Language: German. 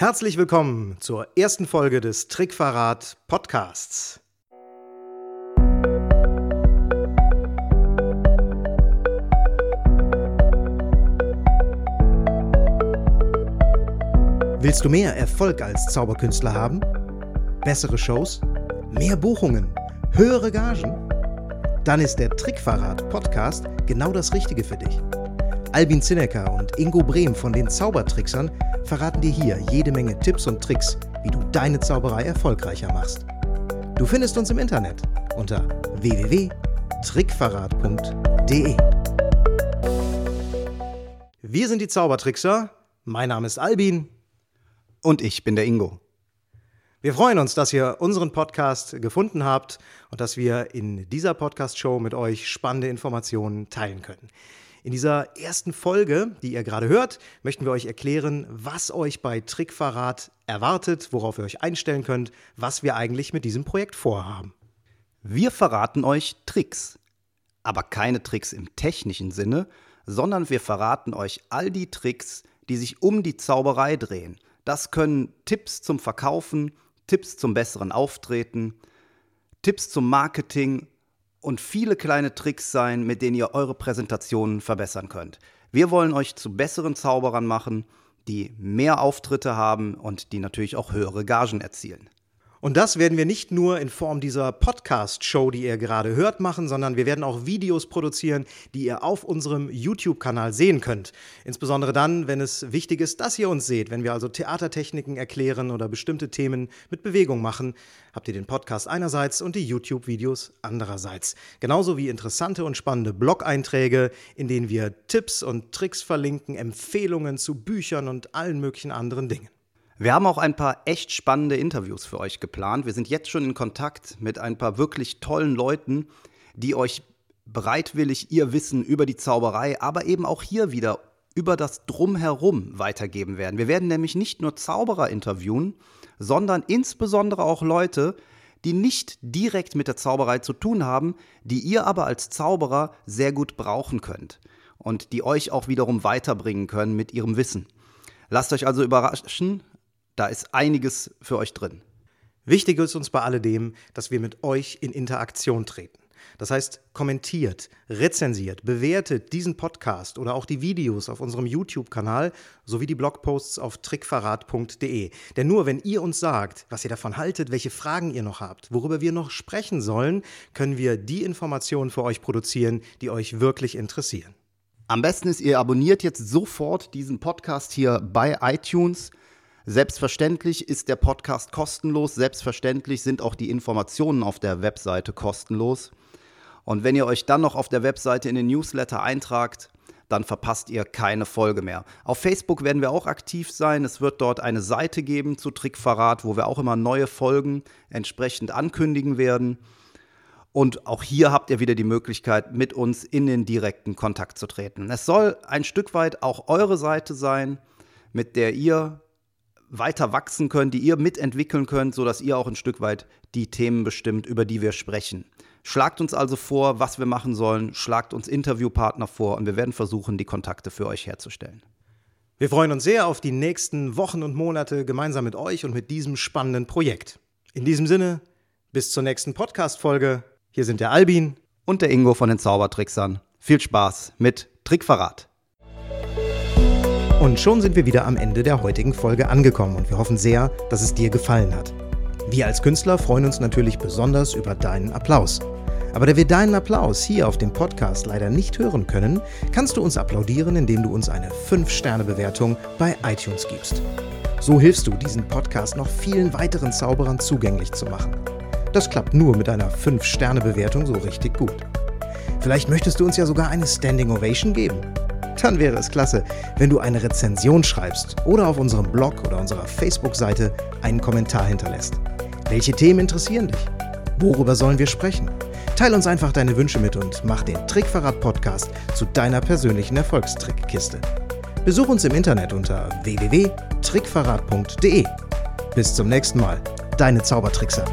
Herzlich willkommen zur ersten Folge des Trickverrat Podcasts. Willst du mehr Erfolg als Zauberkünstler haben? Bessere Shows? Mehr Buchungen? Höhere Gagen? Dann ist der Trickverrat Podcast genau das Richtige für dich. Albin Zinecker und Ingo Brehm von den Zaubertricksern verraten dir hier jede Menge Tipps und Tricks, wie du deine Zauberei erfolgreicher machst. Du findest uns im Internet unter www.trickverrat.de. Wir sind die Zaubertrickser. Mein Name ist Albin. Und ich bin der Ingo. Wir freuen uns, dass ihr unseren Podcast gefunden habt und dass wir in dieser Podcast-Show mit euch spannende Informationen teilen können. In dieser ersten Folge, die ihr gerade hört, möchten wir euch erklären, was euch bei Trickverrat erwartet, worauf ihr euch einstellen könnt, was wir eigentlich mit diesem Projekt vorhaben. Wir verraten euch Tricks, aber keine Tricks im technischen Sinne, sondern wir verraten euch all die Tricks, die sich um die Zauberei drehen. Das können Tipps zum Verkaufen, Tipps zum besseren Auftreten, Tipps zum Marketing und viele kleine Tricks sein, mit denen ihr eure Präsentationen verbessern könnt. Wir wollen euch zu besseren Zauberern machen, die mehr Auftritte haben und die natürlich auch höhere Gagen erzielen. Und das werden wir nicht nur in Form dieser Podcast-Show, die ihr gerade hört, machen, sondern wir werden auch Videos produzieren, die ihr auf unserem YouTube-Kanal sehen könnt. Insbesondere dann, wenn es wichtig ist, dass ihr uns seht. Wenn wir also Theatertechniken erklären oder bestimmte Themen mit Bewegung machen, habt ihr den Podcast einerseits und die YouTube-Videos andererseits. Genauso wie interessante und spannende Blog-Einträge, in denen wir Tipps und Tricks verlinken, Empfehlungen zu Büchern und allen möglichen anderen Dingen. Wir haben auch ein paar echt spannende Interviews für euch geplant. Wir sind jetzt schon in Kontakt mit ein paar wirklich tollen Leuten, die euch bereitwillig ihr Wissen über die Zauberei, aber eben auch hier wieder über das Drumherum weitergeben werden. Wir werden nämlich nicht nur Zauberer interviewen, sondern insbesondere auch Leute, die nicht direkt mit der Zauberei zu tun haben, die ihr aber als Zauberer sehr gut brauchen könnt und die euch auch wiederum weiterbringen können mit ihrem Wissen. Lasst euch also überraschen, da ist einiges für euch drin. Wichtig ist uns bei alledem, dass wir mit euch in Interaktion treten. Das heißt, kommentiert, rezensiert, bewertet diesen Podcast oder auch die Videos auf unserem YouTube-Kanal sowie die Blogposts auf trickverrat.de. Denn nur wenn ihr uns sagt, was ihr davon haltet, welche Fragen ihr noch habt, worüber wir noch sprechen sollen, können wir die Informationen für euch produzieren, die euch wirklich interessieren. Am besten ist, ihr abonniert jetzt sofort diesen Podcast hier bei iTunes Selbstverständlich ist der Podcast kostenlos, selbstverständlich sind auch die Informationen auf der Webseite kostenlos. Und wenn ihr euch dann noch auf der Webseite in den Newsletter eintragt, dann verpasst ihr keine Folge mehr. Auf Facebook werden wir auch aktiv sein. Es wird dort eine Seite geben zu Trickverrat, wo wir auch immer neue Folgen entsprechend ankündigen werden. Und auch hier habt ihr wieder die Möglichkeit, mit uns in den direkten Kontakt zu treten. Es soll ein Stück weit auch eure Seite sein, mit der ihr weiter wachsen könnt, die ihr mitentwickeln könnt, sodass ihr auch ein Stück weit die Themen bestimmt, über die wir sprechen. Schlagt uns also vor, was wir machen sollen, schlagt uns Interviewpartner vor und wir werden versuchen, die Kontakte für euch herzustellen. Wir freuen uns sehr auf die nächsten Wochen und Monate gemeinsam mit euch und mit diesem spannenden Projekt. In diesem Sinne, bis zur nächsten Podcast-Folge. Hier sind der Albin und der Ingo von den Zaubertricksern. Viel Spaß mit Trickverrat. Und schon sind wir wieder am Ende der heutigen Folge angekommen und wir hoffen sehr, dass es dir gefallen hat. Wir als Künstler freuen uns natürlich besonders über deinen Applaus. Aber da wir deinen Applaus hier auf dem Podcast leider nicht hören können, kannst du uns applaudieren, indem du uns eine 5-Sterne-Bewertung bei iTunes gibst. So hilfst du, diesen Podcast noch vielen weiteren Zauberern zugänglich zu machen. Das klappt nur mit einer 5-Sterne-Bewertung so richtig gut. Vielleicht möchtest du uns ja sogar eine Standing Ovation geben dann wäre es klasse, wenn du eine Rezension schreibst oder auf unserem Blog oder unserer Facebook-Seite einen Kommentar hinterlässt. Welche Themen interessieren dich? Worüber sollen wir sprechen? Teil uns einfach deine Wünsche mit und mach den Trickverrat-Podcast zu deiner persönlichen Erfolgstrickkiste. Besuch uns im Internet unter www.trickverrat.de. Bis zum nächsten Mal, deine Zaubertrickser.